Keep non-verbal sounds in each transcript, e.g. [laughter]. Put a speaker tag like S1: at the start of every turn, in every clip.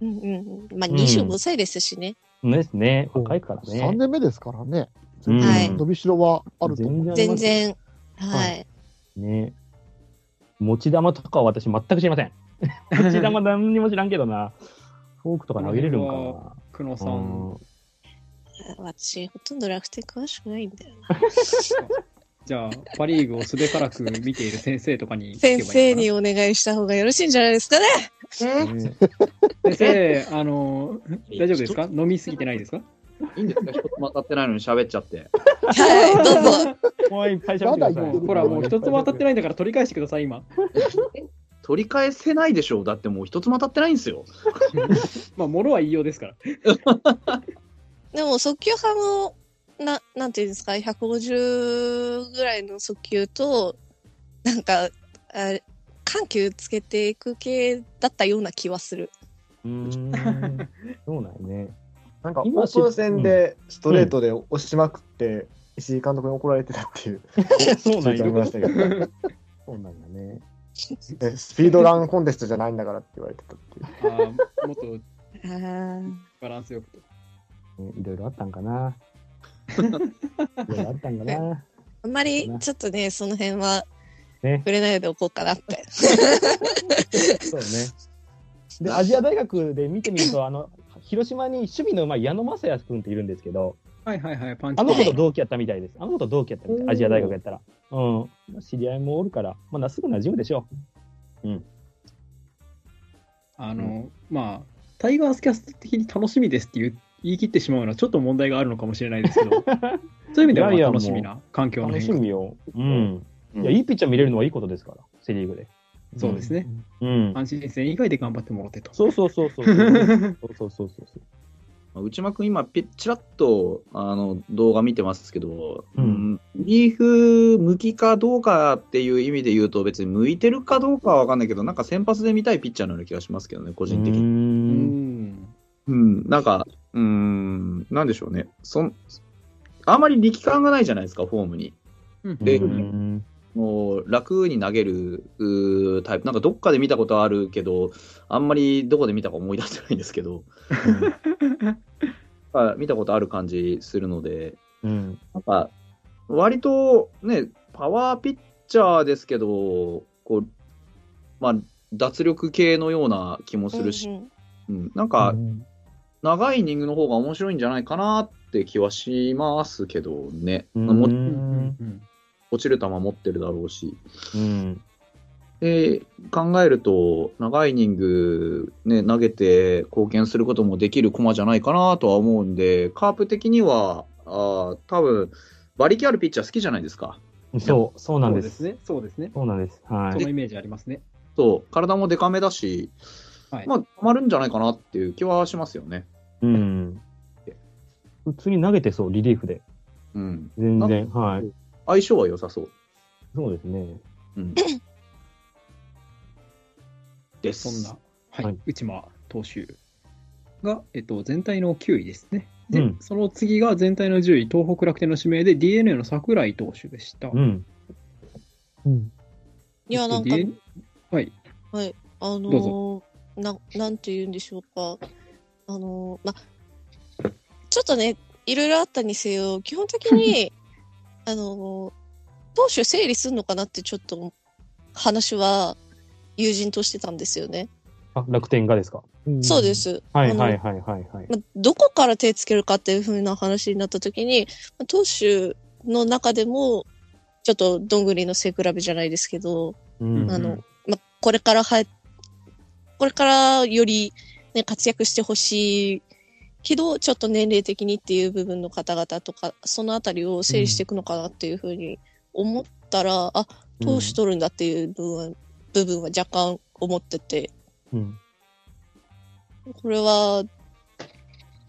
S1: うんうんうん。まあ、25歳ですしね。
S2: ですね。若いから
S3: 3
S2: ね。
S3: 年目ですからね。
S2: うん
S1: はい
S3: 伸びしろはあると思う。
S1: 全然。はい。
S2: ね。持ち玉とかは私全く知りません。[laughs] 持ち玉何にも知らんけどな。フォークとか投げれるんかな。
S4: 久野さ。
S2: うんん
S1: 私、ほとんど楽天詳しくないんだよな。[laughs]
S4: じゃあ、パ・リーグをすべからく見ている先生とかにいいかな？
S1: 生にお願いした方がよろしいんじゃないですかね。
S2: ね
S4: 先生、あの、大丈夫ですか？飲みすぎてないですか？
S5: いいんですか？一つも当たってないのに喋っちゃって。
S1: はい、どうぞ。
S2: もういっぱい喋ってください。
S4: ほら、もう一つも当たってないんだから取り返してください、今。
S5: 取り返せないでしょう。だってもう一つも当たってないんですよ。[laughs]
S4: まあ、もろは言いようですから。[laughs] [laughs]
S1: でも、速球派の、な、なんていうんですか、150ぐらいの速球と、なんか、あ緩急つけていく系だったような気はする。
S2: うーん。そうなんよね。
S6: なんか、オ
S2: 今
S6: ープン戦でストレートで押しまくって、石井監督に怒られてたっていう、[laughs]
S2: そうなんよ
S6: 聞いておりましたけど、
S2: そうなんだね。
S6: えスピードランコンテストじゃないんだからって言われてたっていう。
S4: あーもっとバランスよくと。
S2: ねいろいろあったんかな。[laughs] あったんかな。
S1: あんまり、ちょっとね、その辺は、
S2: ね
S1: 触れないでおこうかなって。
S2: そうね。で、アジア大学で見てみると、あの、広島に守備のうまい矢野正也君っているんですけど、
S4: はいはいはい、パンチ。
S2: あの子と同期やったみたいです。あの子と同期やったみたい。アジア大学やったら。うん。知り合いもおるから、まあ、すぐ馴染むでしょ
S4: あの、まあ、タイガースキャスト的に楽しみですって言う言い切ってしまうのはちょっと問題があるのかもしれないですけど、[laughs] そういう意味では楽しみな環境の変化。
S2: しみよ。うん。
S5: うん
S2: いや、いいピッチャー見れるのはいいことですから、セリーグで。
S4: そうですね。
S2: うん。
S4: 阪神戦以外で頑張ってもらってと。
S2: そうそうそうそう。そう [laughs] そうそうそうそう。
S5: 内間君、今、ピッチラッとあの動画見てますけど、
S2: うん
S5: うんリーフ向きかどうかっていう意味で言うと、別に向いてるかどうかは分かんないけど、なんか先発で見たいピッチャーのような気がしますけどね、個人的。に。
S4: うんん。
S5: うん、なんか、うーん、なんでしょうね。そんあんまり力感がないじゃないですか、フォームに。で
S2: うん。
S5: もう楽に投げるタイプ。なんかどっかで見たことあるけど、あんまりどこで見たか思い出せないんですけど、[laughs] あ見たことある感じするので、
S2: うん。
S5: なんか、割とね、パワーピッチャーですけど、こう、まあ、脱力系のような気もするし、
S1: うんうん。
S5: うん、なんか、長いイニングの方が面白いんじゃないかなって気はしますけどね。落ちる球持ってるだろうし。
S2: うん。
S5: で、考えると、長いイニング、ね、投げて貢献することもできる駒じゃないかなとは思うんで、カープ的には、あー多分馬力あるピッチャー好きじゃないですか。
S2: そう、そうなんで。
S4: そうです。そうですね。
S2: そうなんです。はい。
S4: そのイメージありますね。
S5: そう、体もデカめだし、
S4: はい。
S5: まあ、たまるんじゃないかなっていう気はしますよね。
S2: うん。普通に投げてそう、リリーフで。
S5: うん。
S2: 全然。はい。
S5: 相性は良さそう。
S2: そうですね。
S5: うん。[coughs] です。
S4: そんな、はい、
S2: はい
S4: 内間投手が、えっと、全体の9位ですね。で、
S2: うん
S4: その次が全体の10位、東北楽天の指名で d n a の桜井投手でした。
S2: うん。
S3: うん。
S1: いや、なんか、
S4: DNA はい。
S1: あのーな、なんて言うんでしょうか。あのーま、ちょっとね、いろいろあったにせよ、基本的に、[laughs] あのー投手整理すんのかなってちょっと話は友人としてたんですよね。
S2: あ、楽天がですか？
S1: そうで。す。
S2: はいはいはいはいはい。
S1: ま、どこから手つけるかっていう風な話になった時に、ま投手の中でも、ちょっとどんぐりの背比べじゃないですけど、
S2: うん
S1: あの、ま、これからは、これからより、ね、活躍してほしいけど、ちょっと年齢的にっていう部分の方々とか、そのあたりを整理していくのかなっていうふうに思ったら、あ、投手取るんだっていう部分は、部分は若干思ってて、
S2: うん。
S1: これは、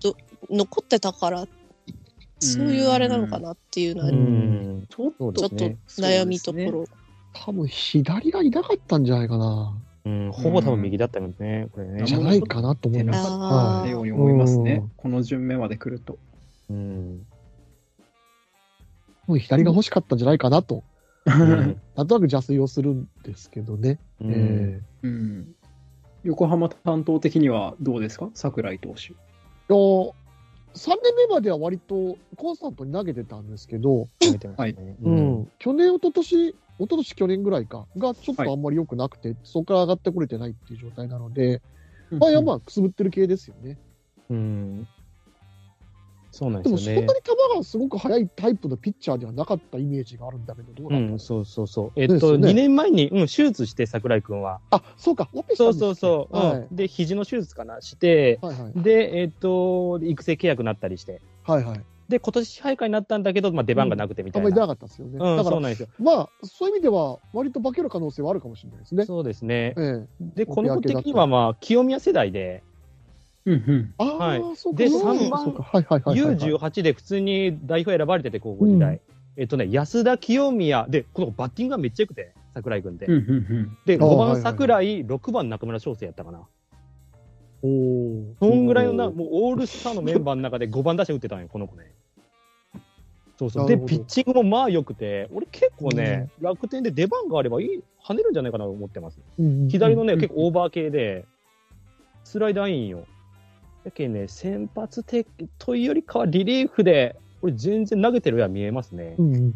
S1: ど、残ってたから、そういうあれなのかなっていうのは、
S2: う
S1: ち
S4: ょっ
S1: と
S2: ね
S1: 悩みところ。
S3: 多分左がいなかったんじゃないかな。
S2: うん。ほぼ多分右だったよね、これね
S3: じ。ゃないかなと思います。
S1: あー
S4: たように思いますね
S3: うん。
S4: この順目まで来ると。
S2: うん。
S3: もう左が欲しかったんじゃないかなと。
S2: うん
S3: なんとなく邪推をするんですけどね。
S2: うん
S3: え
S4: うん。横浜担当的にはどうですか？桜井投手。
S3: いや3年目までは割とコンスタントに投げてたんですけど、
S2: 投げてましたね。
S3: う
S2: うん
S3: ん、去年、一昨年一昨年去年ぐらいか、がちょっとあんまり良くなくて、そこから上がってこれてないっていう状態なので、まあ、まあ、くすぶってる系ですよね。
S2: うん。そうなん
S3: でも、
S2: ですよね
S3: そんなに。球がすごく速いタイプのピッチャーではなかったイメージがあるんだけど、どう
S2: う
S3: なんだろう、
S2: ん、そうそうそう。えっと、
S3: ね
S2: 2年前に、うん、手術して、桜井くんは。
S3: あ、そうか、オペした
S2: そう
S3: んですね
S2: そうそう。
S3: はい
S2: うん。で、肘の手術かなして、
S3: はいはい。
S2: で、えっと、育成契約になったりして。
S3: はいはい。
S2: で、今年支配下になったんだけど、まあ、出番がなくてみたいな。
S3: あんまり出なかったですよね。
S2: うん、
S3: だから、
S2: そうなんですよ。
S3: まあ、そういう意味では、割と化ける可能性はあるかもしれないですね。
S2: そうですね。
S3: ええ。
S2: で、この子的には、まあ、清宮世代で、
S4: うんうん。
S3: ああ、
S2: はい
S3: そうか。
S2: で
S3: そうか
S2: 三番
S3: そうかはいはいはいはい、はい。
S2: U18 で普通に代表選ばれてて、高校時代。
S3: うん
S2: えっとね、安田清宮、で、この子バッティングがめっちゃ良くて、桜井君って。
S4: うんうん
S2: で、
S3: あー
S2: 5番
S3: はいはいはい
S2: 桜井、6番中村翔成やったかな。
S3: おお。
S2: そんぐらいのな、もうオールスターのメンバーの中で5番打者打ってたんよ、この子ね。そうそう。で、ピッチングもまあ良くて、俺結構ね、楽天で出番があればいい、跳ねるんじゃないかなと思ってます。
S3: うん
S2: 左のね、
S4: うん
S2: 結構オーバー系で、スライダーいいんよ。だけどね、先発的というよりかはリリーフで、これ全然投げてるようには見えますね。
S3: うんうん
S2: うん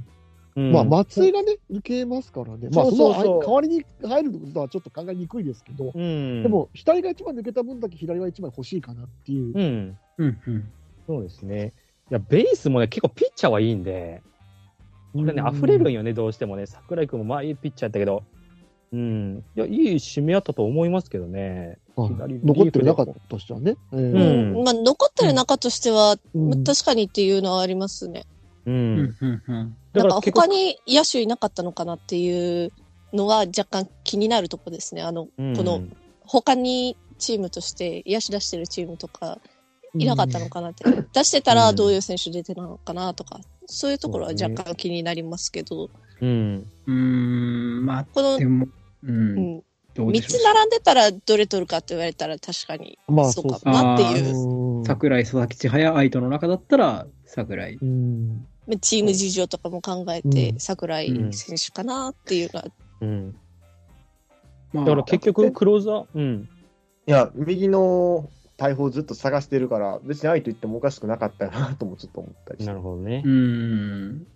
S3: まあ、松井がね、抜けますからね。まあ、
S2: そ
S3: の代わりに入ることはちょっと考えにくいですけど、
S2: うん。
S3: で、も、左が一枚抜けた分だけ左は一枚欲しいかなっていう。
S2: うん。
S4: うんうん。
S2: そうですね。いや、ベースもね、結構ピッチャーはいいんで、これね、溢れるんよね、どうしてもね。桜井君もまあいいピッチャーやったけど、うん。いや、いい締め合ったと思いますけどね。
S3: 残ってる中としてはね。ええ
S2: うん
S1: まあ、残ってる中としては、
S3: うん
S1: 確かにっていうのはありますね。
S2: う。
S4: うんんうんうん。
S1: なんか他に野手いなかったのかなっていうのは若干気になるとこですね。あの、
S2: うん
S1: この他にチームとして野手出してるチームとかいなかったのかなって。出してたらどういう選手出てたのかなとか、そういうところは若干気になりますけど、
S2: うん。
S4: うーん、ま
S1: この
S4: あ、で、も、う、
S1: うんん、3
S4: どうでしょ
S1: つ並んでたらどれ取るかって言われたら確かに
S3: まあ、
S1: そ
S3: そうう
S1: かもなって
S4: あ
S1: いう。
S3: うん
S4: う。桜井、佐々木千早、愛斗の中だったら、桜井。
S3: うん。
S1: チーム事情とかも考えて、
S3: うん
S1: 桜井選手かなっていうのは、
S2: うん。
S4: まあ
S2: だから結局、クローザー、うん。
S6: いや、右の大砲ずっと探してるから、別に愛と言ってもおかしくなかったよなともちょっと思ったり。
S2: なるほどね
S4: う。ん。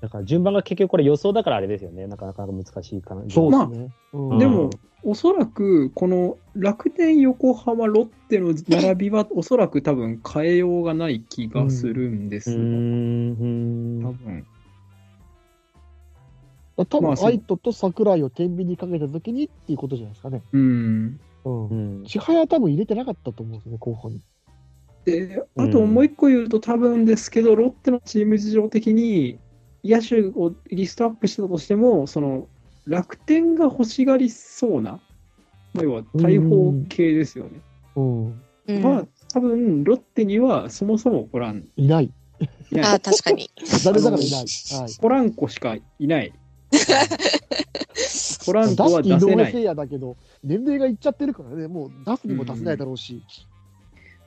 S2: だから順番が結局これ予想だからあれですよね。なかなか難しいかな。
S3: そう
S4: まあ
S3: ですね。
S2: うん
S4: でも、おそらく、この楽天、横浜、ロッテの並びは、おそらく多分変えようがない気がするんですが、
S2: うーん。
S4: 多分。
S3: 多分、
S4: まあそう
S3: アイトと桜井を天秤にかけたときにっていうことじゃないですかね。
S4: うん。
S3: うん
S2: う。ん。
S3: 千早は多分入れてなかったと思うんですよね、候補に。
S4: で、あともう一個言うと、多分ですけど、ロッテのチーム事情的に、野手をリストアップしてたとしても、その、楽天が欲しがりそうな、まあ要は大砲系ですよね。
S3: うん。
S1: うん
S4: まあ、多分、ロッテにはそもそもおらん。
S3: いない。
S4: いない
S1: ああ、確かに。
S3: 誰だからいない。はい。
S4: ポランコしかいない。ポランコは
S3: 出
S4: せない。
S3: 上聖也だけど、年齢がいっちゃってるからね、もう出すにも出せないだろうし。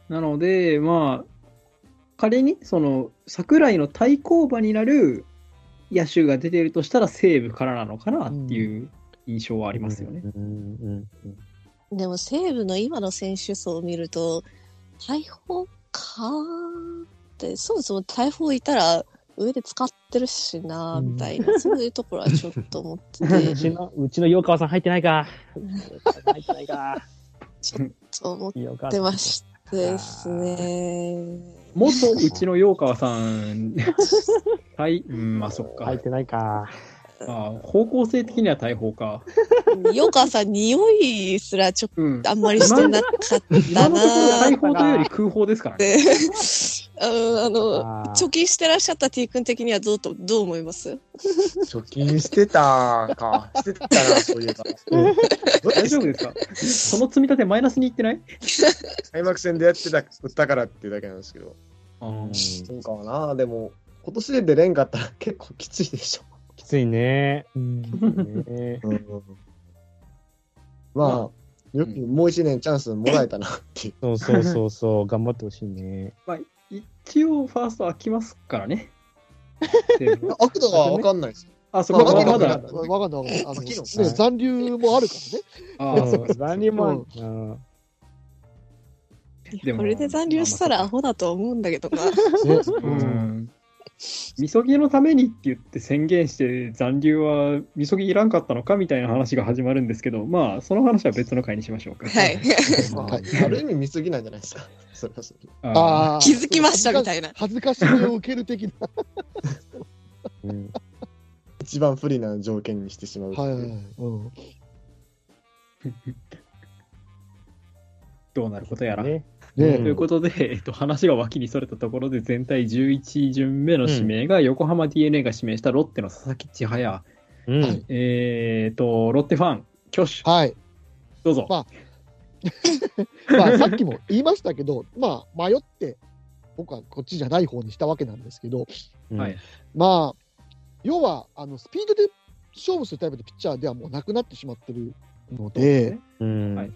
S4: なので、まあ、仮に、その、桜井の対抗馬になる野手が出てるとしたら西武からなのかなっていう印象はありますよね。
S2: うんうんうん。
S1: でも西武の今の選手層を見ると、大砲かーって、そもそも大砲いたら上で使ってるしなみたいな、そういうところはちょっと思って
S2: う
S1: て、[laughs]
S2: ちの、うちの洋川さん入ってないか。入ってないか。
S1: と思っ
S2: 洋川さん
S1: てましてですね。
S4: 元うちの洋川さん、対、うん、まあ [laughs] そっか。
S2: 入ってないか。
S4: あ方向性的には大砲か。
S1: ヨカさん、匂いすらちょっ
S4: うん。
S1: とあんまりしてなかったなー
S4: 大砲というより空砲ですから
S1: っ
S4: ね。
S1: て。[laughs] うんあの、貯金してらっしゃった T 君的にはどうと、どう思います？
S6: 貯金してたか。してたな、そういえば。
S4: 大丈夫ですか？[laughs] その積み立てマイナスにいってない？
S6: 開幕戦でやってた、打ったからっていうだけなんですけど。
S2: うん
S6: そうかな、でも、今年で出れんかったら結構きついでしょ。
S2: きついね。
S3: うん
S2: ね
S6: まあ、よくもう一年チャンスもらえたなっていう。
S2: そうそうそうそう、頑張ってほしいね。
S4: 一応ファースト開きますからね。[laughs] 西武は
S6: 悪度は分かんないですよ。
S4: あ、そ
S3: まあ、
S4: こはま
S3: わかんない。わ
S4: だ。
S3: かんない。わかんない。あの、
S6: 秋の
S3: ね、残留もあるからね。[laughs]
S2: 残留も、うん
S4: でも
S1: これで残留したらアホだと思うんだけどな。
S3: ね
S4: うん。みそぎのためにって言って宣言して残留はみそぎいらんかったのかみたいな話が始まるんですけど、まあ、その話は別の回にしましょうか。
S1: はい。
S6: まあ
S3: はい
S6: ある意味見過ぎなんじゃないですか。それはそれで
S4: あ
S3: あー
S1: 気づきましたみたいな。
S3: 恥ずかしみを受ける的な。
S2: うん
S6: 一番不利な条件にしてしまう。
S3: はいはいはい。うん。[laughs]
S4: どうなることやら。
S2: ね
S4: ということで、[laughs] えっと、話が脇にそれたところで、全体11巡目の指名が、横浜 d n a が指名したロッテの佐々木千早、
S2: うん。
S3: はい
S4: えっと、ロッテファン、挙手、
S3: はい。
S4: どうぞ。
S3: ま [laughs] まあ、さっきも言いましたけど、まあ、迷って、僕はこっちじゃない方にしたわけなんですけど、
S2: うん。
S4: はい。
S3: まあ、要は、あの、スピードで勝負するタイプのピッチャーではもうなくなってしまってるので、
S2: うん。
S4: はい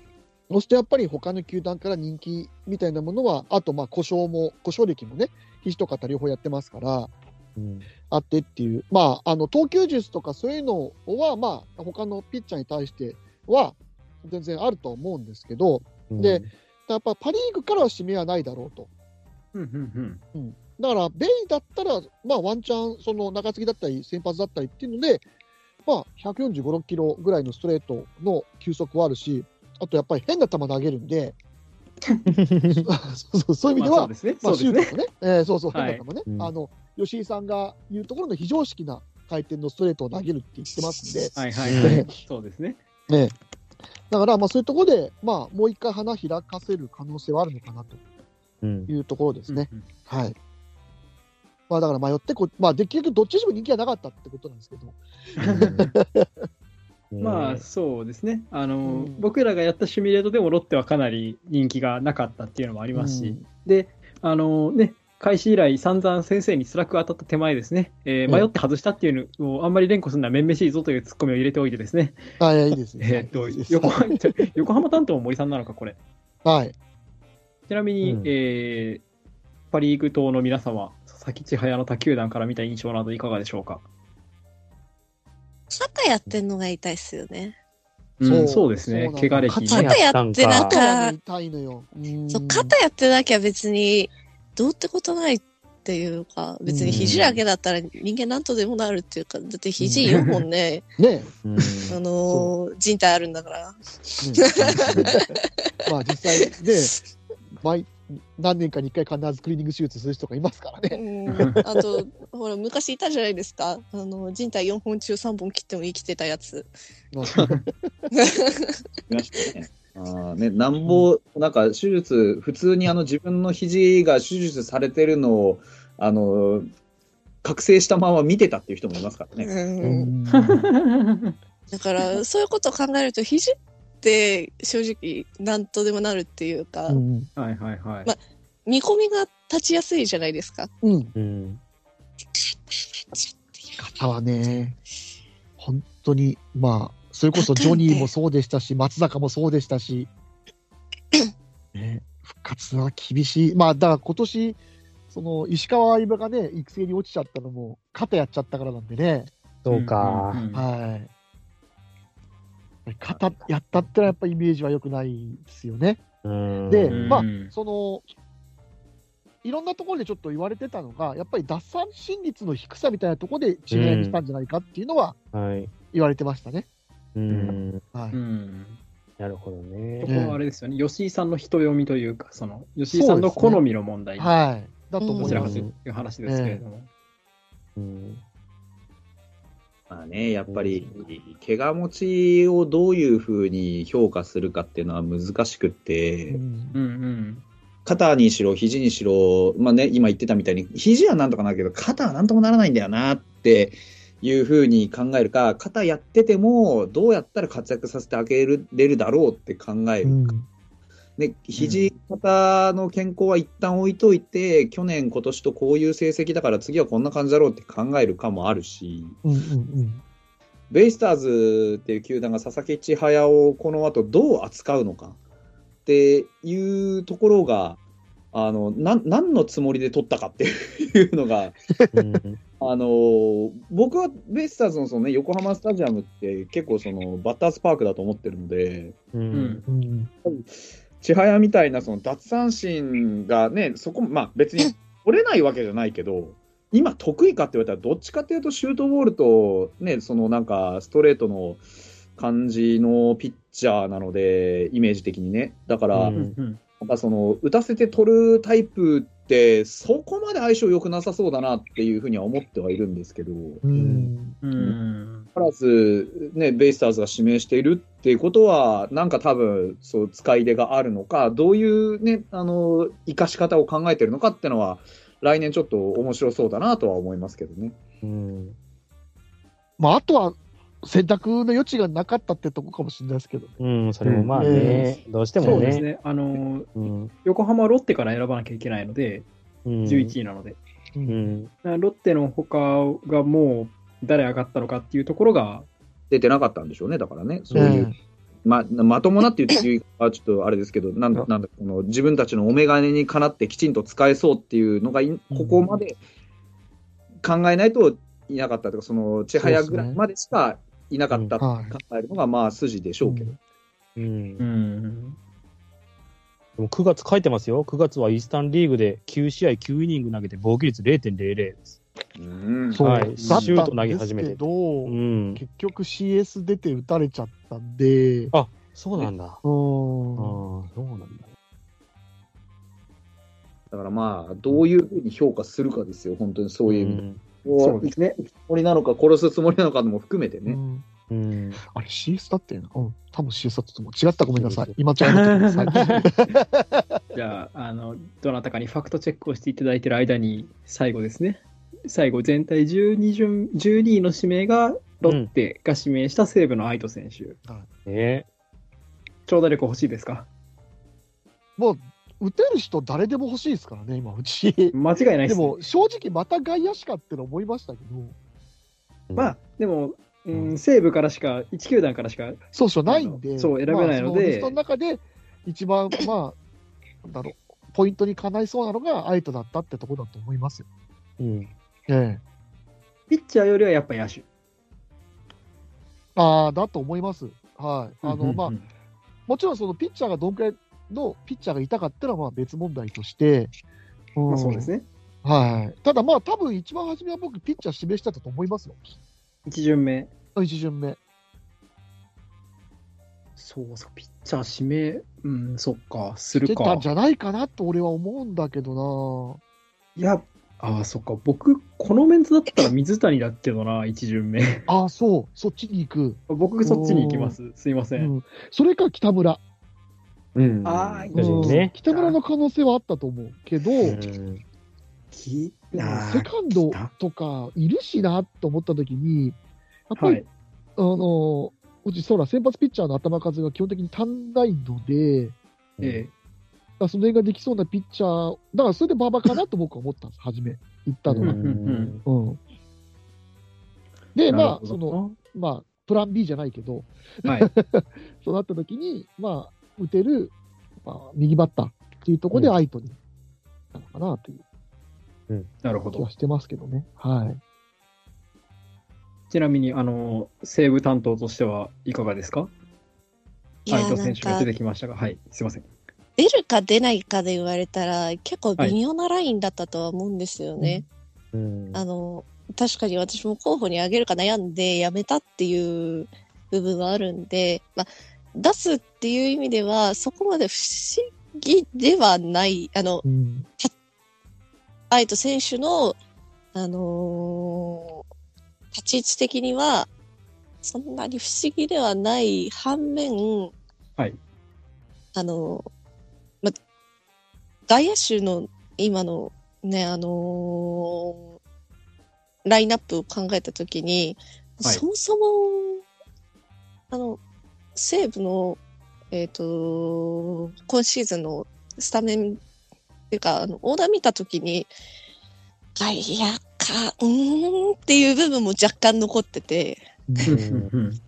S3: そしてやっぱり他の球団から人気みたいなものは、あと、まあ、故障も、故障歴もね、肘と肩両方やってますから、
S2: うん。
S3: あってっていう、まあ、あの、投球術とかそういうのは、まあ、他のピッチャーに対しては、全然あると思うんですけど、でやっぱパ・リーグからは指名はないだろうと。
S4: うんうんうん。
S3: だから、ベイだったら、まあ、ワンチャン、その中継ぎだったり、先発だったりっていうので、まあ、145、6キロぐらいのストレートの球速はあるし、あとやっぱり変な球投げるんで、[laughs] そうそうそういう意味では、
S4: まあそうですね。
S3: まあ。シュートもね、えーそうそう、
S4: はい
S3: 変な球ね、
S2: うん
S3: あの、吉井さんが言うところの非常識な回転のストレートを投げるって言ってますんで、
S4: はいはいは
S3: うん
S4: い。[laughs] そうですね。
S3: ね、だから、まあ、そういうところで、まあ、もう一回花開かせる可能性はあるのかなと
S2: うん
S3: いうところですね。
S4: うんうん
S3: はい。まあ、だから迷ってこ、まあ、できるとどっちにも人気がなかったってことなんですけど、[laughs]
S4: まあそうですね。あの、
S3: うん
S4: 僕らがやったシミュレートでもロッテはかなり人気がなかったっていうのもありますし、
S3: うん
S4: で、あのね、開始以来散々先生に辛く当たった手前ですね、えー
S3: うん
S4: 迷って外したっていうのをあんまり連呼するのはめんめしいぞというツッコミを入れておいてですね、
S3: あいや、いいですね。
S4: 横浜横浜担当も森さんなのか、これ。
S3: はい。
S4: ちなみに、
S2: うん
S4: えーパ・リーグ党の皆様、佐々木千早の他球団から見た印象などいかがでしょうか？
S1: 肩やってんのが痛いっすよね。
S4: うん、そう。ですね。怪我歴
S2: 肩
S1: 肩やってな
S3: 肩
S1: か
S3: がね痛い
S1: そう、肩やってなきゃ別に、どうってことないっていうか、別に肘だけだったら人間なんとでもなるっていうか、だって肘4本ね、[laughs]
S3: ね。
S2: うん。
S1: あのー人体あるんだから。
S3: ね。まあ実際ね、[laughs] 毎何年かに一回必ずクリーニング手術する人がいますから
S1: う
S3: ね。
S1: ん、あと、ほら、昔いたじゃないですか。あの、人体4本中3本切っても生きてたやつ。
S5: いましたね。あーね、なんぼ、なんか手術、普通にあの自分の肘が手術されてるのを、あの、覚醒したまま見てたっていう人もいますからね。
S1: だから、そういうことを考えると、肘って正直、なんとでもなるっていうか、
S3: うん
S4: はいはいはい。
S1: ま見込みが立ちやすいじゃないですか。
S3: うん。
S2: うん
S3: 肩はね、本当に、まあ、それこそジョニーもそうでしたし、松坂もそうでしたし、[coughs] ね、復活は厳しい。まあ、だから今年、その石川相葉がね、育成に落ちちゃったのも、肩やっちゃったからなんでね、
S2: そうか。
S4: んんん
S3: はい。肩やったってのはやっぱイメージは良くないですよね。
S2: うん
S3: で
S4: うん
S3: まあその、いろんなところでちょっと言われてたのが、やっぱり奪三振率の低さみたいなところで致命にしたんじゃないかっていうのは
S2: はい。
S3: 言われてましたね。
S2: なるほど
S4: そ
S2: ね。
S4: こはあれですよね、吉井さんの人読みというか、その吉井さんの好みの問題、
S3: はい。だと思います。
S4: という話ですけれども。
S2: うん
S5: まあね、やっぱり、怪我持ちをどういうふうに評価するかっていうのは難しくって、
S3: うん
S4: うんうん。
S5: 肩にしろ、肘にしろ、まあね、今言ってたみたいに、肘はなんとかなるけど、肩はなんともならないんだよなっていうふうに考えるか、肩やってても、どうやったら活躍させてあげれるだろうって考える
S3: うん
S5: で、肘、肩の健康は一旦置いといて、去年、今年とこういう成績だから次はこんな感じだろうって考えるかもあるし、
S3: うんうん
S5: ベイスターズっていう球団が佐々木千早をこの後どう扱うのかっていうところが、あの、なん、何のつもりで取ったかっていうのが、
S2: うん
S5: あのー僕はベイスターズのその、ね、横浜スタジアムって結構そのバッターズパークだと思ってるので、
S2: う。
S4: うんん。
S3: うん。
S5: 千早みたいなその奪三振がね、そこ、まあ別に取れないわけじゃないけど、今得意かって言われたら、どっちかっていうとシュートボールと、ね、そのなんかストレートの感じのピッチャーなので、イメージ的にね。だから、
S2: う
S4: ん。うん。
S5: なんかその打たせて取るタイプって、そこまで相性良くなさそうだなっていうふうには思ってはいるんですけど、
S3: うん。
S4: うん。
S5: プラス、ね、ベイスターズが指名しているっていうことは、なんか多分、そう、使い出があるのか、どういうね、あの、生かし方を考えてるのかってのは、来年ちょっと面白そうだなとは思いますけどね。
S2: うん。
S3: まあ、あとは、選択の余地がなかったってとこかもしれないですけどね。
S2: うん、それもまあね、どうしてもね。
S4: そうですね。あの、
S2: うん。
S4: 横浜ロッテから選ばなきゃいけないので、
S2: うん。
S4: 11位なので。
S3: う。
S2: うんん。
S4: ロッテの他がもう誰上がったのかっていうところが、
S5: 出てなかったんでしょうね、だからね。そういう、
S3: ね
S5: ま、まともなっていうはちょっとあれですけど、[laughs] なんだ、なんだ、この自分たちのお眼鏡にかなってきちんと使えそうっていうのがい、ここまで考えないといなかったとか、その、千早ぐらいまでしかいなかったと
S3: はい
S5: 考えるのが、まあ、筋でしょうけど。
S2: うん。
S4: うん。
S2: でも9月書いてますよ。9月はイースタンリーグで9試合9イニング投げて防御率0.00です。
S5: うん
S3: そう、
S2: シュート投げ始めてうん。
S3: 結局 CS 出て打たれちゃったんで、
S2: あ、そうなんだ。ああ、
S3: うん。
S2: そうなんだ。
S5: だからまあ、どういうふうに評価するかですよ、本当にそういう意味で。
S4: そうですね。
S5: つもりなのか、殺すつもりなのかも含めてね。
S3: うん
S2: うん。
S3: あれ CS だったよな。うん。多分 CS だったと思う。違ったらごめんなさい。今ちゃんと。[laughs]
S4: じゃあ、あの、どなたかにファクトチェックをしていただいている間に、最後ですね。最後、全体12順、12位の指名が、ロッテが指名した西武の愛斗選手。
S2: ね
S4: 長打力欲しいですか？
S3: もう、打てる人誰でも欲しいですからね、今、うち。[laughs]
S4: 間違いないでね。
S3: ですも、正直また外野手かっての思いましたけど、
S4: まあ、でも、うん、西武からしか、1球団からしか、
S3: そうそうないんで、
S4: そう選べないので
S3: まあその中で、一番、[laughs] まあ、なんだろう、ポイントにかないそうなのが、アイトだったってところだと思いますよ。
S2: うん。
S3: ええ。
S4: ピッチャーよりはやっぱ野手。
S3: ああ、だと思います。はい。あの、まあ
S4: う、ん
S3: もちろんそのピッチャーがどんくらいのピッチャーがいたかっていうのはまあ別問題として、うん
S4: まあそうですね。
S3: はい。ただまあ多分一番初めは僕ピッチャー指名してたと思いますよ。
S4: 一巡目。
S3: 一巡目。
S4: そうそう、ピッチャー指名、うん、そっか、するか
S3: してたん。じゃないかなと俺は思うんだけど
S4: いや、ああ、そっか、僕、このメンツだったら水谷だけどな、[laughs] 一巡目。
S3: な。ああ、そう。そっちに行く。
S4: 僕、そっちに行きます。すいませ。
S3: うんん。それか北村。
S5: うん
S4: ああ、
S2: 確かにね
S3: 北村の可能性はあったと思うけど、
S2: うん
S4: き
S3: でも
S4: あー
S3: セカンドとかいるしなと思ったときに、やっぱり、
S4: はい。
S3: あの、うち、そうだ、先発ピッチャーの頭数が基本的に足んないので、
S4: え
S3: だからその辺ができそうなピッチャー、だからそれで馬場かなと僕は思ったんです、初め、言ったのは。
S4: うん
S3: うんで、
S4: え。
S3: まあ、その、まあ、プラン B じゃないけど、
S4: はい。[laughs]
S3: そうなった時に、まあ、打てる、まあ、右バッターっていうところで
S2: うん
S3: アイトになのかなという
S4: なるほど
S3: 気は。してますけどね。はい。
S4: ちなみに、あの、西武担当としてはいかがですか？
S1: いや
S4: 相手
S1: なんか
S4: 選手が出てきましたが、はい、すいません。
S1: 出るか出ないかで言われたら結構微妙なラインだったとは思うんですよね。
S2: うん
S1: あの、確かに私も候補に挙げるか悩んでやめたっていう部分はあるんで、まあ、出すっていう意味ではそこまで不思議ではない、あの、
S3: うん。
S1: 愛斗選手の、あのー立ち位置的には、そんなに不思議ではない反面、
S4: はい。
S1: あのま、外野手の今のね、あのーラインナップを考えたときに、
S4: はい。
S1: そもそも、あの、西武の、えっ、と、今シーズンのスタメンっていうか、あの、オーダー見たときに、外野か、うーんっていう部分も若干残ってて、
S2: ん。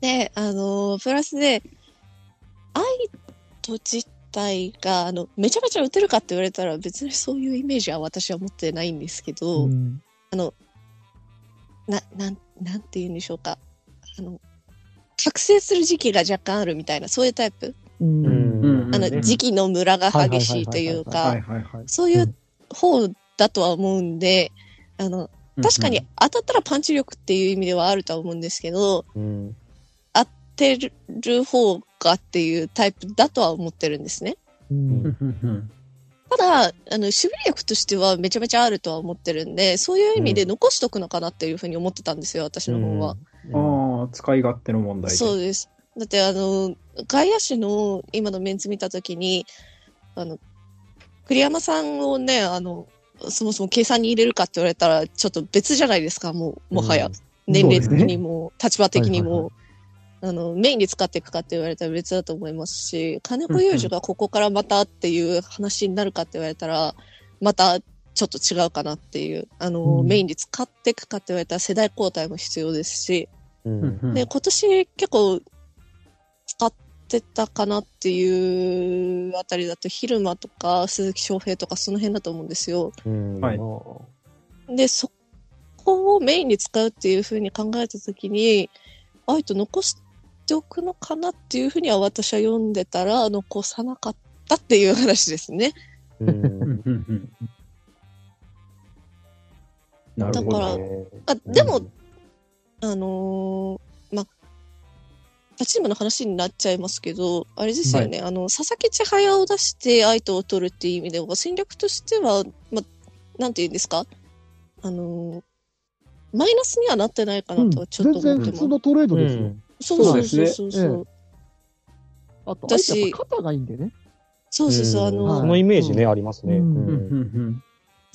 S1: で、あの、プラスで、アイト自体が、あの、めちゃめちゃ打てるかって言われたら別にそういうイメージは私は持ってないんですけど、
S3: うん
S1: あの、な、なん、なんて言うんでしょうか。あの、覚醒する時期が若干あるみたいな、そういうタイプ？
S3: うん
S4: うん
S1: あの、
S2: ね
S1: 時期のムラが激しいという
S4: は
S1: か
S4: い、はいはい。
S1: そういう方だとは思うんで、あの、確かに当たったらパンチ力っていう意味ではあるとは思うんですけど、
S2: うん。
S1: 当てる方がっていうタイプだとは思ってるんですね。
S3: うん
S4: うんうんうん
S1: ただ、あの、守備力としてはめちゃめちゃあるとは思ってるんで、そういう意味で残しとくのかなっていうふうに思ってたんですよ、私の方は。
S4: ああ、使い勝手の問題で。
S1: そうです。だって、あの、外野手の今のメンツ見たときに、あの、栗山さんをね、あの、そもそも計算に入れるかって言われたら、ちょっと別じゃないですか、もう、もはや。
S2: うん
S1: 年齢的にも、立場的に
S3: はいはい
S1: も、あの、メインで使っていくかって言われたら別だと思いますし、金子裕二がここからまたっていう話になるかって言われたら、またちょっと違うかなっていう、あの、
S3: うん。
S1: メインで使っていくかって言われたら世代交代も必要ですし、
S2: う
S4: うん。
S1: で、今年結構使ってたかなっていうあたりだと、昼間とか鈴木翔平とかその辺だと思うんですよ。
S2: うん。
S4: はい。
S2: まあ
S1: で、そこをメインに使うっていうふうに考えたときに、あえて残しておくのかなっていうふうには私は読んでたら、残さなかったっていう話ですね。
S2: うん
S1: だから
S4: ど。
S1: あでも、あのーまあ、他チームの話になっちゃいますけど、あれですよね、あの、佐々木千早を出して相手を取るっていう意味では、戦略としては、まあ、なんて言うんですか？あのーマイナスにはなってないかなとはちょっと
S3: 全
S1: 思ってます。
S3: 然普通のトレードですよ。
S2: うん
S1: そうそうそう
S4: そうです
S1: そうそう。
S3: あと、
S1: だし
S3: 相手やっぱ肩がいいんでね。
S1: そうそうそう、あの、
S3: はい
S2: そのイメージね、ありますね。
S3: うん
S4: うんうん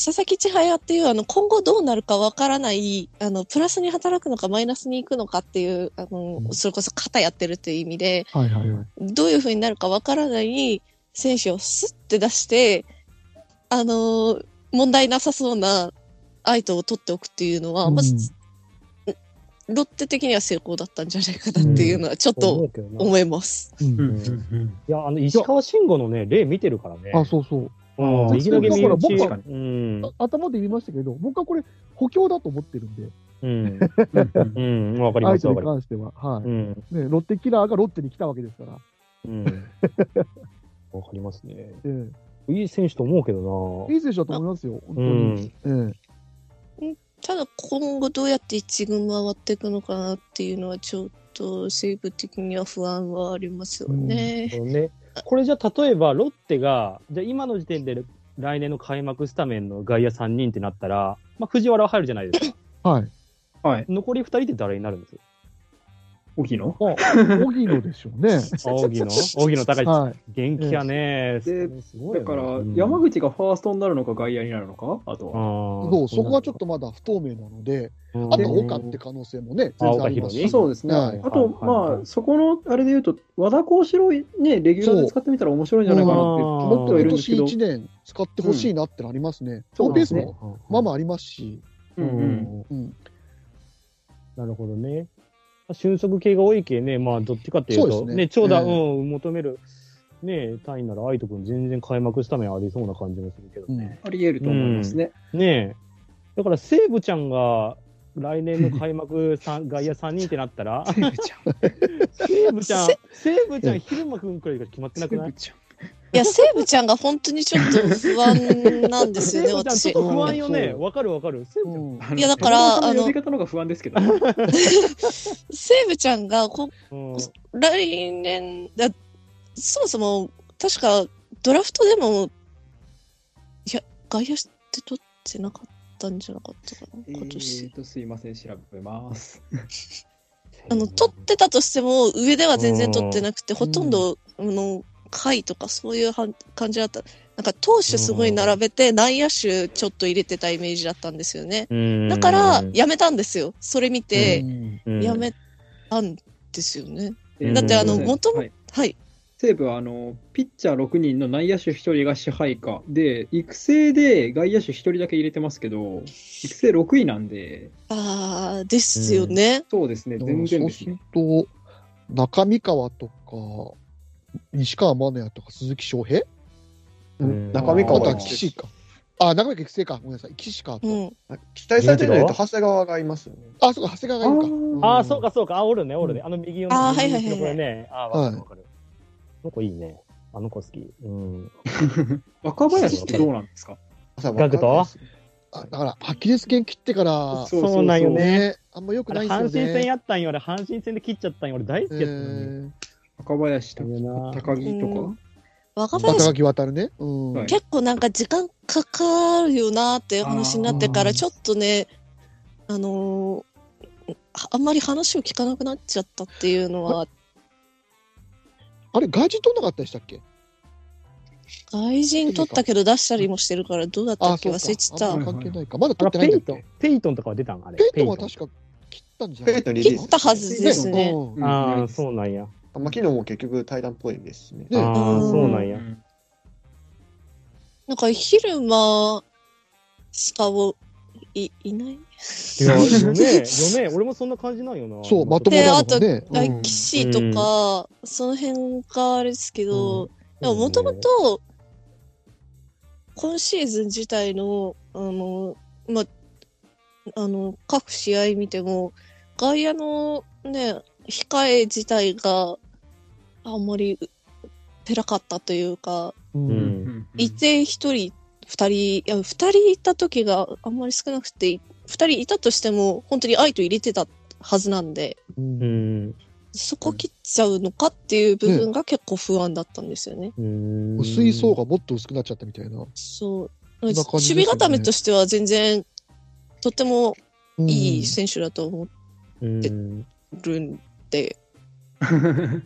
S1: 佐々木千早っていう、あの、今後どうなるかわからない、あの、プラスに働くのかマイナスに行くのかっていう、あの、
S3: うん
S1: それこそ肩やってるっていう意味で、
S3: はいはいはい。
S1: どういう風になるかわからない選手をスッて出して、あのー問題なさそうな相手を取っておくっていうのは、まず、ロッテ的には成功だったんじゃないかなっていうのはちょっ
S2: 思
S1: と思います。
S2: いや、あの、石川慎吾のね、例見てるからね。
S3: あ、そうそう。
S2: うん
S4: あ
S2: 右投げ
S3: だから僕
S2: 右打ち
S3: は
S2: うん。
S3: あ頭で言いましたけど、僕はこれ補強だと思ってるんで、
S2: うん。
S4: うん
S2: うん。わかります、
S3: 相手に関しては。は
S2: す。
S3: い。
S2: うん。
S3: ね、ロッテキラーがロッテに来たわけですから。
S2: うん。[laughs] わかりますね。
S3: え
S2: いい選手と思うけど
S3: えいい選手だと思いますよ、本当に。
S2: ん。
S3: ええ
S1: ただ今後どうやって一軍回っていくのかなっていうのはちょっと西武的には不安はありますよね。
S2: これね、これじゃあ例えばロッテが、じゃあ今の時点で来年の開幕スタメンの外野3人ってなったら、まあ、藤原は入るじゃないですか。
S3: はい。
S4: はい。
S2: 残り2人って誰になるんです？
S4: 荻野？
S3: 荻野でしょうね。[laughs]
S2: 荻野？[laughs] 荻野高い。
S3: はい。
S2: 元気やね。
S4: です
S2: ごいよね
S4: だから
S2: うん、
S4: 山口がファーストになるのか外野になるのか？あとは。
S3: そう、そこはちょっとまだ不透明なので、
S2: うん
S3: あと岡って可能性もね、全然ありますし。
S4: そうですね。
S3: はい
S4: あと、まあ、そこの、あれで言うと、和田幸四郎ね、レギュラーで使ってみたら面白いんじゃないかなって思ってはい
S3: 今年
S4: るんですけど。
S3: 1年使ってほしいなってのありますね。そのペまあまあありますし。
S4: うんうん
S3: うん。
S2: なるほどね。俊足系が多い系ね、まあ、どっちかっていうと、
S3: そうね
S2: ね、長打、
S3: ええ
S2: うん、求める、ね、単位なら、愛斗君全然開幕しためありそうな感じもするけどね。
S4: あり得ると思いますね。
S2: ねえ。だから、西武ちゃんが、来年の開幕三外野3人ってなったら、
S4: 西武ちゃん。
S2: 西武ちゃん、西武ちゃん、昼間君くらいが決まってなくない
S4: ちゃん。
S1: いや、西武ちゃんが本当にちょっと不安なんですよね、[laughs] 私
S2: っ。と不安よね。
S3: うん
S2: わかるわかる。
S1: いやだから
S4: あの、呼び方の方が不安ですけど。[laughs]
S1: 西武ちゃんがこ
S2: うん
S1: 来年だ、そもそも、確かドラフトでも、いや、外野って取ってなかったんじゃなかったかな、
S4: え
S1: 今年。
S4: ーと、すいません、調べます。[laughs]
S1: あの、取ってたとしても、上では全然取ってなくて、
S3: ん
S1: ほとんど、あの、下位とかそういうはん感じだった。なんか、投手すごい並べて、内野手ちょっと入れてたイメージだったんですよね。
S2: うん
S1: だから、やめたんですよ。それ見
S3: う
S1: て、
S3: ん
S2: うん
S1: やめたんですよね。
S2: うん
S1: だって、あの、
S4: すいません
S1: もとも
S4: はい、
S1: はい。
S4: 西武はあのピッチャー6人の内野手1人が支配下で、育成で外野手1人だけ入れてますけど、育成6位なんで、
S1: ああ、ですよね。
S4: そうですね、全然ですね
S3: する。と、中見川とか、西川真也とか鈴木翔平？
S2: うん
S6: 中身川
S3: あとは
S6: は
S3: 岸か。あ、長崎育成か。ごめんなさい。岸かと。
S1: うん。
S6: 期待されてるので言うと、長谷川がいますよね。
S3: あ、そうか、長谷川がいるか。ん
S2: ああ、そうか、。そうか。あ、おるね、おるね。あの右の。
S1: あーはいはいはいはい
S2: これね。あー、わか
S3: はい
S2: るわかる。あの子いいね。あの子好き。うん。[laughs]
S4: 若林ってどうなんですか？
S2: ガクト？
S3: あだから、アキレス腱切ってから、
S4: そう
S2: そうなんよね
S3: ね、あんま良くないんですよね。
S2: 阪神戦やったんよ。あれ、阪神戦で切っちゃったんよ。俺大好きやったのに。
S3: えー
S4: 若林高木と
S1: う
S4: か？
S3: 中
S1: 若林
S3: 垣渡るね。うん。
S4: はい
S1: 結構なんか時間かかるよなっていう話になってから、ちょっとね、あのーあんまり話を聞かなくなっちゃったっていうのは、
S3: あれ、外人取んなかったでしたっけ？
S1: 外人取ったけど出したりもしてるから、どうだった
S3: あ、
S1: っけ。忘れちゃった
S3: 関係ないか。まだ取ってないんだっけ？
S2: ペイトン、ペイトンとかは出たんあれ。
S3: ペイトンは確か切ったんじゃない？
S1: 切ったはずですね。
S3: うん
S4: うん
S2: ああ、そうなんや。
S6: まあ、昨日も結局対談っぽいですしね。
S3: ね
S2: ああ、
S1: うん
S2: そうなんや。
S1: なんか昼間しかをいいない？
S2: いや、[laughs] よね、よね、俺もそんな感じなんよな。
S3: そう、まともなのがね。
S1: あ
S3: うん
S1: 騎士とか、その辺があれですけど、でももともと、今シーズン自体の、あの、ま、あの、各試合見ても、外野のね、控え自体があんまりペかったというか、
S3: うん
S1: 一人、二人、いや、二人いた時があんまり少なくて、二人いたとしても、本当に愛と入れてたはずなんで、
S3: うん
S2: うん。
S1: そこ切っちゃうのかっていう部分が結構不安だったんですよね。
S2: うん。
S3: 薄い層がもっと薄くなっちゃったみたいな。
S1: そう。
S3: んな
S1: 守備固めとしては全然、とっても
S3: うん
S1: いい選手だと思
S2: うん。
S1: るんで、[laughs]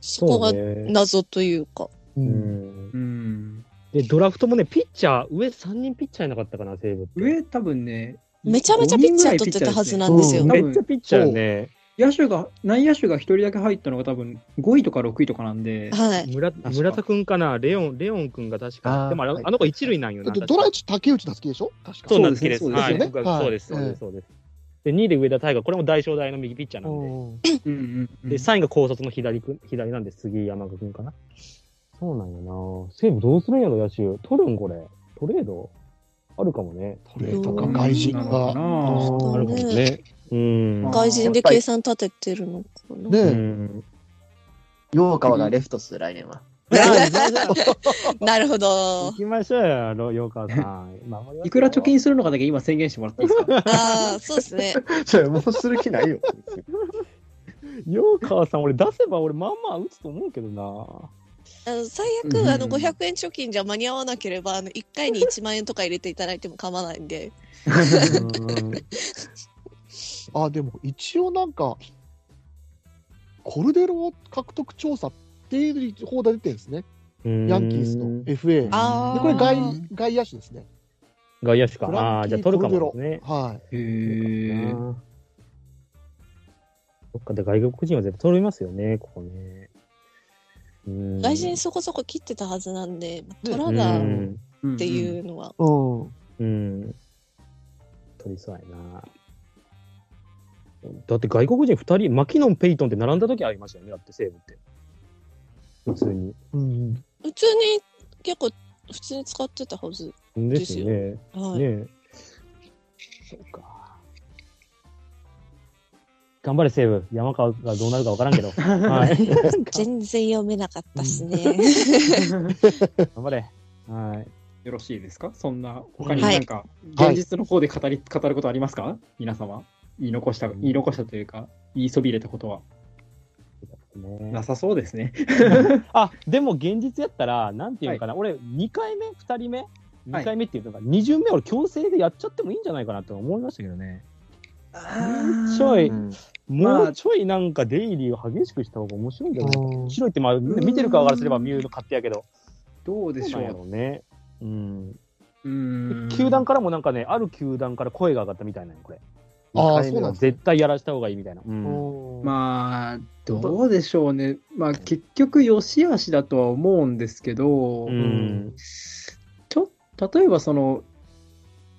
S1: そこが。謎というか。
S3: う
S2: うんん。
S4: うん
S2: で、ドラフトもね、ピッチャー、上3人ピッチャーいなかったかな、西武って。
S4: 上多分ね、
S1: めちゃめちゃピッチャー取ってたはずなんですよ。
S3: うん
S2: めっちゃピッチャーよね。
S4: 野手が、内野手が一人だけ入ったのが多分5位とか6位とかなんで、
S1: はい。
S2: 村
S4: か
S2: 村田くんかな、レオン、レオンくんが確か。でもあれ
S6: はい
S2: あの子一塁なんよな。
S3: ドライチ竹内夏樹でしょ？確か。
S2: そうなん
S4: そうですね
S3: です
S2: そうです、そう
S3: ええ
S2: です、です。で、2位で上田大河、これも大正大の右ピッチャーなんで。で、3位が高卒の左左なんで、杉山くんかな。そうなんよな。西武どうするんやろ、野手。取るんこれ。トレードあるかもね。
S3: トレードか外人が。
S4: な
S1: うん
S2: あるかもね。
S1: 外人で計算立ててるのかな。
S2: う
S3: ね
S2: ん。
S6: 洋川がレフトっす、来年は。
S1: なるほど
S2: 行。きましょうよ、ロヨカさん。
S4: いくら貯金するのかだけ今宣言してもらっていいですか？
S1: ああ、そうですね。
S6: それもうする気ないよ。
S2: ヨーカーさん、俺出せば俺まあまあ打つと思うけどな。
S1: あの最
S4: うん
S1: 悪、あの、500円貯金じゃ間に合わなければ、あの、1回に1万円とか入れていただいても構わないんで。
S2: うん [laughs]
S3: あ、でも一応なんか、コルデロ獲得調査っていう報道出てるんですね。ヤンキースの FA。で、これ外外野手ですね。
S2: 外野手か。ああー、じゃあ取るかもですね。
S3: はい。
S4: へえ。
S2: どっかで外国人は絶対取りますよね、ここね。うん
S1: 外人そこそこ切ってたはずなんで、取ら
S2: う
S1: なっ
S2: ん。
S1: ていうのは。
S3: うん。
S2: うん。取りそうやな。だって外国人2人、マキノン、ペイトンって並んだ時ありましたよね、だって西武って。普通に。
S3: うん。
S1: 普通に、結構、普通に使ってたはず。
S2: ですよね。
S1: はい。
S2: ねえ。そうか。頑張れ、西武。山川がどうなるかわからんけど。[laughs] はい。[laughs]
S1: 全然読めなかったっすね。[laughs]
S2: 頑張れ。はい。
S4: よろしいですか？そんな、他に
S1: はい
S4: なんか、
S3: はい
S4: 現実の方で語り、語ることありますか？皆様。言い残した、言い残したというか、言いそびれたことは
S2: ね
S4: なさそうですね。[laughs]
S2: あ、でも現実やったら、なんていうのかな、俺、2回目、2人目、2回目っていうのが、2巡目俺、強制でやっちゃってもいいんじゃないかなと思いましたけどね。ちょい、
S6: うん
S2: もうちょいなんか出入りを激しくした方が面白いんじゃない？かな。面白いって、まあ、見てる側からすれば見るの勝手やけど、
S4: どうでしょ
S2: そう
S4: う。
S2: ね。うん。
S4: うーん
S2: 球団からもなんかね、ある球団から声が上がったみたいなの、これ。
S3: あそうなん
S2: 絶対やらした方がいいみたいな。
S4: まあ、どうでしょうね。まあ、結局、良し悪しだとは思うんですけど、
S2: うん。
S4: ちょ例えばその、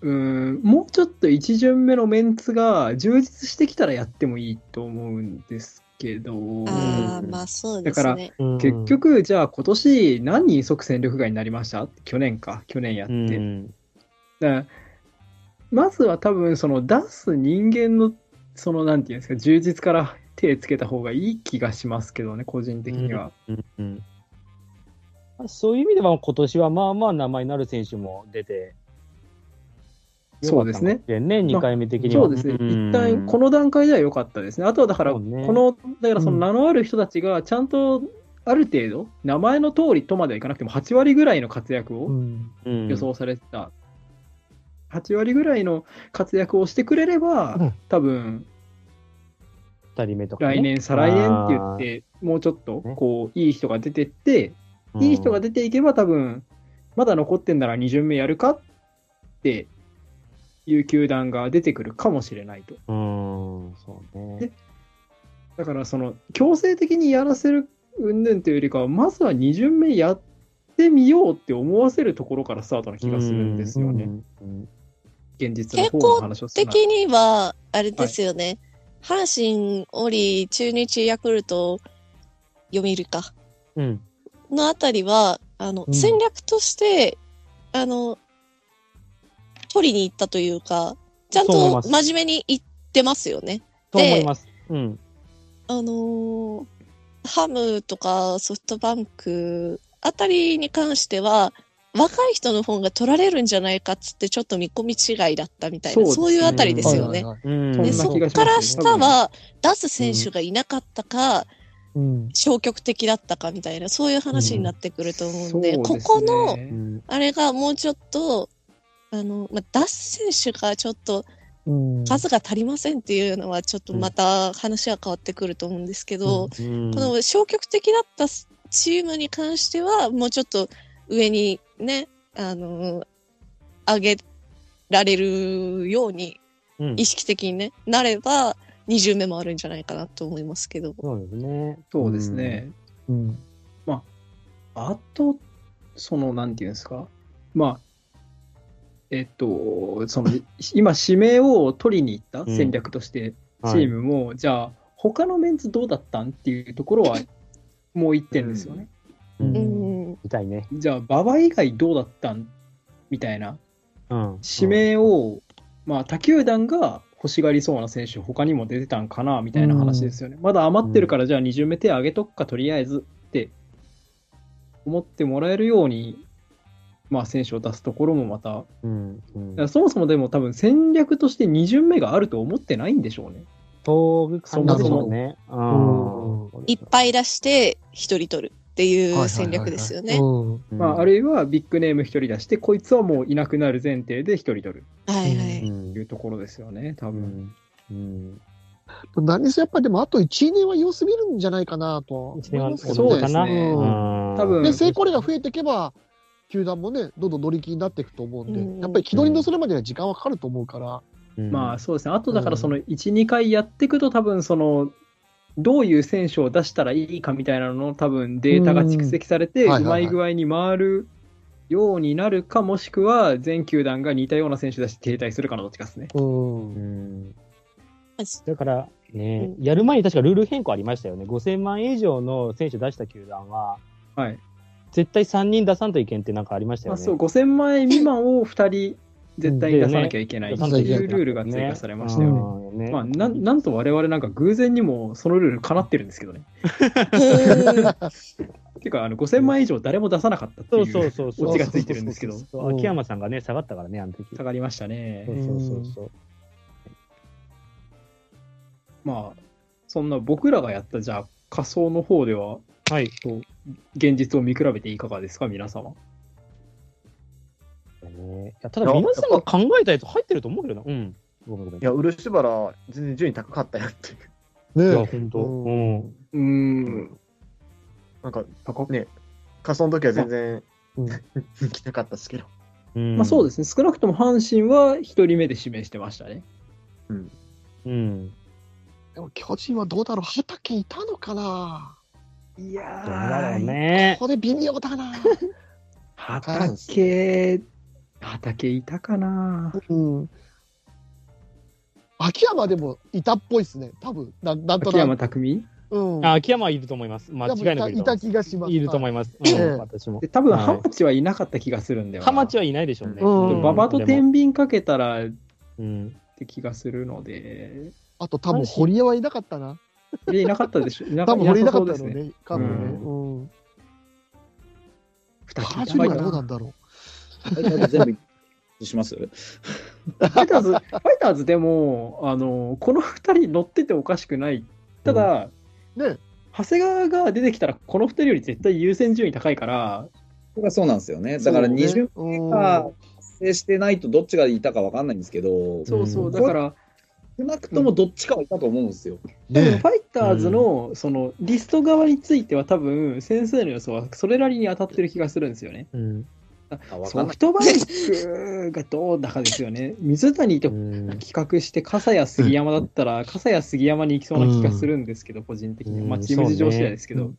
S4: うーん、もうちょっと一巡目のメンツが充実してきたらやってもいいと思うんですけど、
S1: あまあそうですね。
S4: 結局、じゃあ今年何人即戦力外になりました？去年か、去年やって。
S2: うん、
S4: だからまずは多分、その出す人間の、その、なんていうんですか、充実から手つけた方がいい気がしますけどね、個人的には。
S2: うんうんまあそういう意味では、今年はまあまあ名前になる選手も出て、
S4: そうですね。
S2: ね、2回目的には。
S4: そうですね。
S2: ん
S4: 一旦、この段階では良かったですね。あとはだから、この、だからその名のある人たちが、ちゃんと、ある程度、名前の通りとまではいかなくても、8割ぐらいの活躍を
S3: うん。
S2: うん
S4: 予想されてた。8割ぐらいの活躍をしてくれれば、
S3: うん
S4: 多分、
S2: 二人目とか、ね。
S4: 来年、再来年って言って、もうちょっと
S2: ね、
S4: こう、いい人が出てって、
S2: うん
S4: いい人が出ていけば、多分、まだ残ってんなら2巡目やるかっていう球団が出てくるかもしれないと。
S2: うん、そうね
S4: で。だから、その、強制的にやらせる云々というよりかは、まずは2巡目やってみようって思わせるところからスタートな気がするんですよね。
S2: うんうん
S4: 現実の方の話をするなら
S1: 的には、あれですよね。阪神、オリ、中日、ヤクルト、読売か。
S2: うん。
S1: のあたりは、あの、
S3: うん
S1: 戦略として、あの、取りに行ったというか、ちゃんと真面目に行ってますよね。
S2: と思います。うん。
S1: あのーハムとかソフトバンクあたりに関しては、若い人の本が取られるんじゃないかっつってちょっと見込み違いだったみたいな、
S4: そうね
S1: そういうあたりですよね。
S3: はいはいはい
S2: うん。
S1: で、そ
S4: そんな気が
S1: っから下は出す選手がいなかったか、
S3: うん。
S1: 消極的だったかみたいな、そういう話になってくると思うんで、
S4: そう
S1: こ
S4: ですね
S1: この、
S2: うん
S1: あれがもうちょっと、あの、まあ、出す選手がちょっと
S3: うん。
S1: 数が足りませんっていうのは、ちょっとまた話は変わってくると思うんですけど、
S2: うん
S1: この消極的だったチームに関しては、もうちょっと上にね、あの、上げられるように、
S2: うん
S1: 意識的にね、なれば、20目もあるんじゃないかなと思いますけど。
S2: そうですね。
S4: そうですね。
S3: うん。
S4: あと、その、なんていうんですか？まあ、えっと、その、今、指名を取りに行った戦略として、チームも、じゃあ、他のメンツどうだったんっていうところは、もう一点ですよね。
S2: う。
S1: うんん。
S2: 見たいね。
S4: じゃあ、馬場以外どうだったんみたいな。
S2: うん。
S4: 指名を、まあ、他球団が欲しがりそうな選手、他にも出てたんかな、みたいな話ですよね。まだ余ってるから、じゃあ2巡目手上げとくか、とりあえずって思ってもらえるように、まあ、選手を出すところもまた、
S2: うん。うん
S4: そもそもでも多分戦略として2巡目があると思ってないんでしょうね。
S2: そういう感じでしょうね。
S3: うん
S1: いっぱい出して、一人取るっていう戦略ですよね。
S4: まあ、あるいはビッグネーム1人出して、こいつはもういなくなる前提で1人取る。
S1: はいはい。
S4: いうところですよね、多分。
S2: うん。
S3: 何せやっぱりでもあと1年は様子見るんじゃないかなとは思い
S2: 一年は
S3: ますけど
S4: そうですね。
S3: うん。
S4: 多分。
S3: で、成功例が増えていけば、球団もね、どんどん乗り気になっていくと思うんで、
S1: うん。
S3: やっぱり軌道に乗せるまでには時間はかかると思うから、
S4: まあそうですね。あとだからその1、2回やっていくと多分その、どういう選手を出したらいいかみたいなのの多分データが蓄積されて、
S3: う
S4: まい具合に回るようになるか、もしくは全球団が似たような選手出して停滞するかのどっちかですね。
S3: うん
S2: だからね、やる前に確かルール変更ありましたよね。5000万以上の選手出した球団は、
S4: はい。
S2: 絶対3人出さんといけんってなんかありましたよね。
S4: まあそう、5000万円未満を2人絶対に出さなきゃいけないって
S3: うん
S4: いうルールが追加されましたよね。まあ、なんなんと我々なんか偶然にもそのルールかなってるんですけどね。
S1: うん
S4: っていうか、あの5000万以上誰も出さなかったって
S2: そ
S4: いうう
S2: そうそうそう。
S4: オチがついてるんですけど、
S2: 秋山さんがね、下がったからね、あの時。
S4: 下がりましたね
S2: そ。うそうそうそう。
S4: まあ、そんな僕らがやったじゃあ仮想の方では、
S2: はい。
S4: こう現実を見比べていかがですか、皆様？
S2: ねいやただ皆さんが考えたやつ入ってると思うけどな。うん。ごめんごめん。
S6: いや、漆原、全然順位高かったよっていう。
S2: いや、
S3: ね
S2: 本当。
S3: う
S2: うん。
S4: うーん。
S6: なんか、ね、仮想の時は全然
S3: うん
S6: 人気なかったですけど。
S2: うん
S4: まあそうですね。少なくとも阪神は1人目で指名してましたね。
S2: うん。
S3: でも巨人はどうだろう？畑いたのかな？い
S4: や
S2: どうだろうね
S3: こ。こで微妙だな
S4: 畑、畑いたかな
S3: うん。秋山でもいたっぽいっすね。多分ななんと
S4: 秋
S3: なく。
S4: 山匠？
S3: うん。
S2: あ、秋山はいると思います。間違いなくい
S3: た。気がします。
S2: いると思います。うん
S3: ええ
S2: 私も
S4: で。多分、
S2: はい
S4: ハマチはいなかった気がするんだよな。
S2: ハマチはいないでしょうね。
S3: うん
S4: で馬場と天秤かけたらっ
S2: うん。
S4: て気がするので、
S3: あと多分、堀江はいなかったな。
S4: いやいなかったでしょ？いな
S3: 多分、堀江いなかった
S4: そうですね。
S3: のね。多分ね。
S4: う
S3: うん。
S4: 二
S3: カージュリーはどうなんだろ
S5: 全部します？
S4: ファイターズ、ファイターズでも、あの、この二人乗ってておかしくない。ただ、
S3: う。ね。
S4: 長谷川が出てきたら、この二人より絶対優先順位高いから、
S5: それはそうなんですよね。だから
S3: そうね
S5: 二巡
S3: うん
S5: が発生してないとどっちがいたかわかんないんですけど、
S4: そうそうう、
S2: ん
S4: だから、
S5: 少なくともどっちかはいたと思うんですよ。
S3: ね
S4: ファイターズの、その、リスト側については多分、先生の予想はそれなりに当たってる気がするんですよね。
S2: うん。
S4: ソフトバンクがどうだかですよね。[laughs] 水谷と
S2: うん
S4: 企画して、笠谷杉山だったら、[laughs] 笠谷杉山に行きそうな気がするんですけど、個人的には。まあ、チーム事情次第ですけど。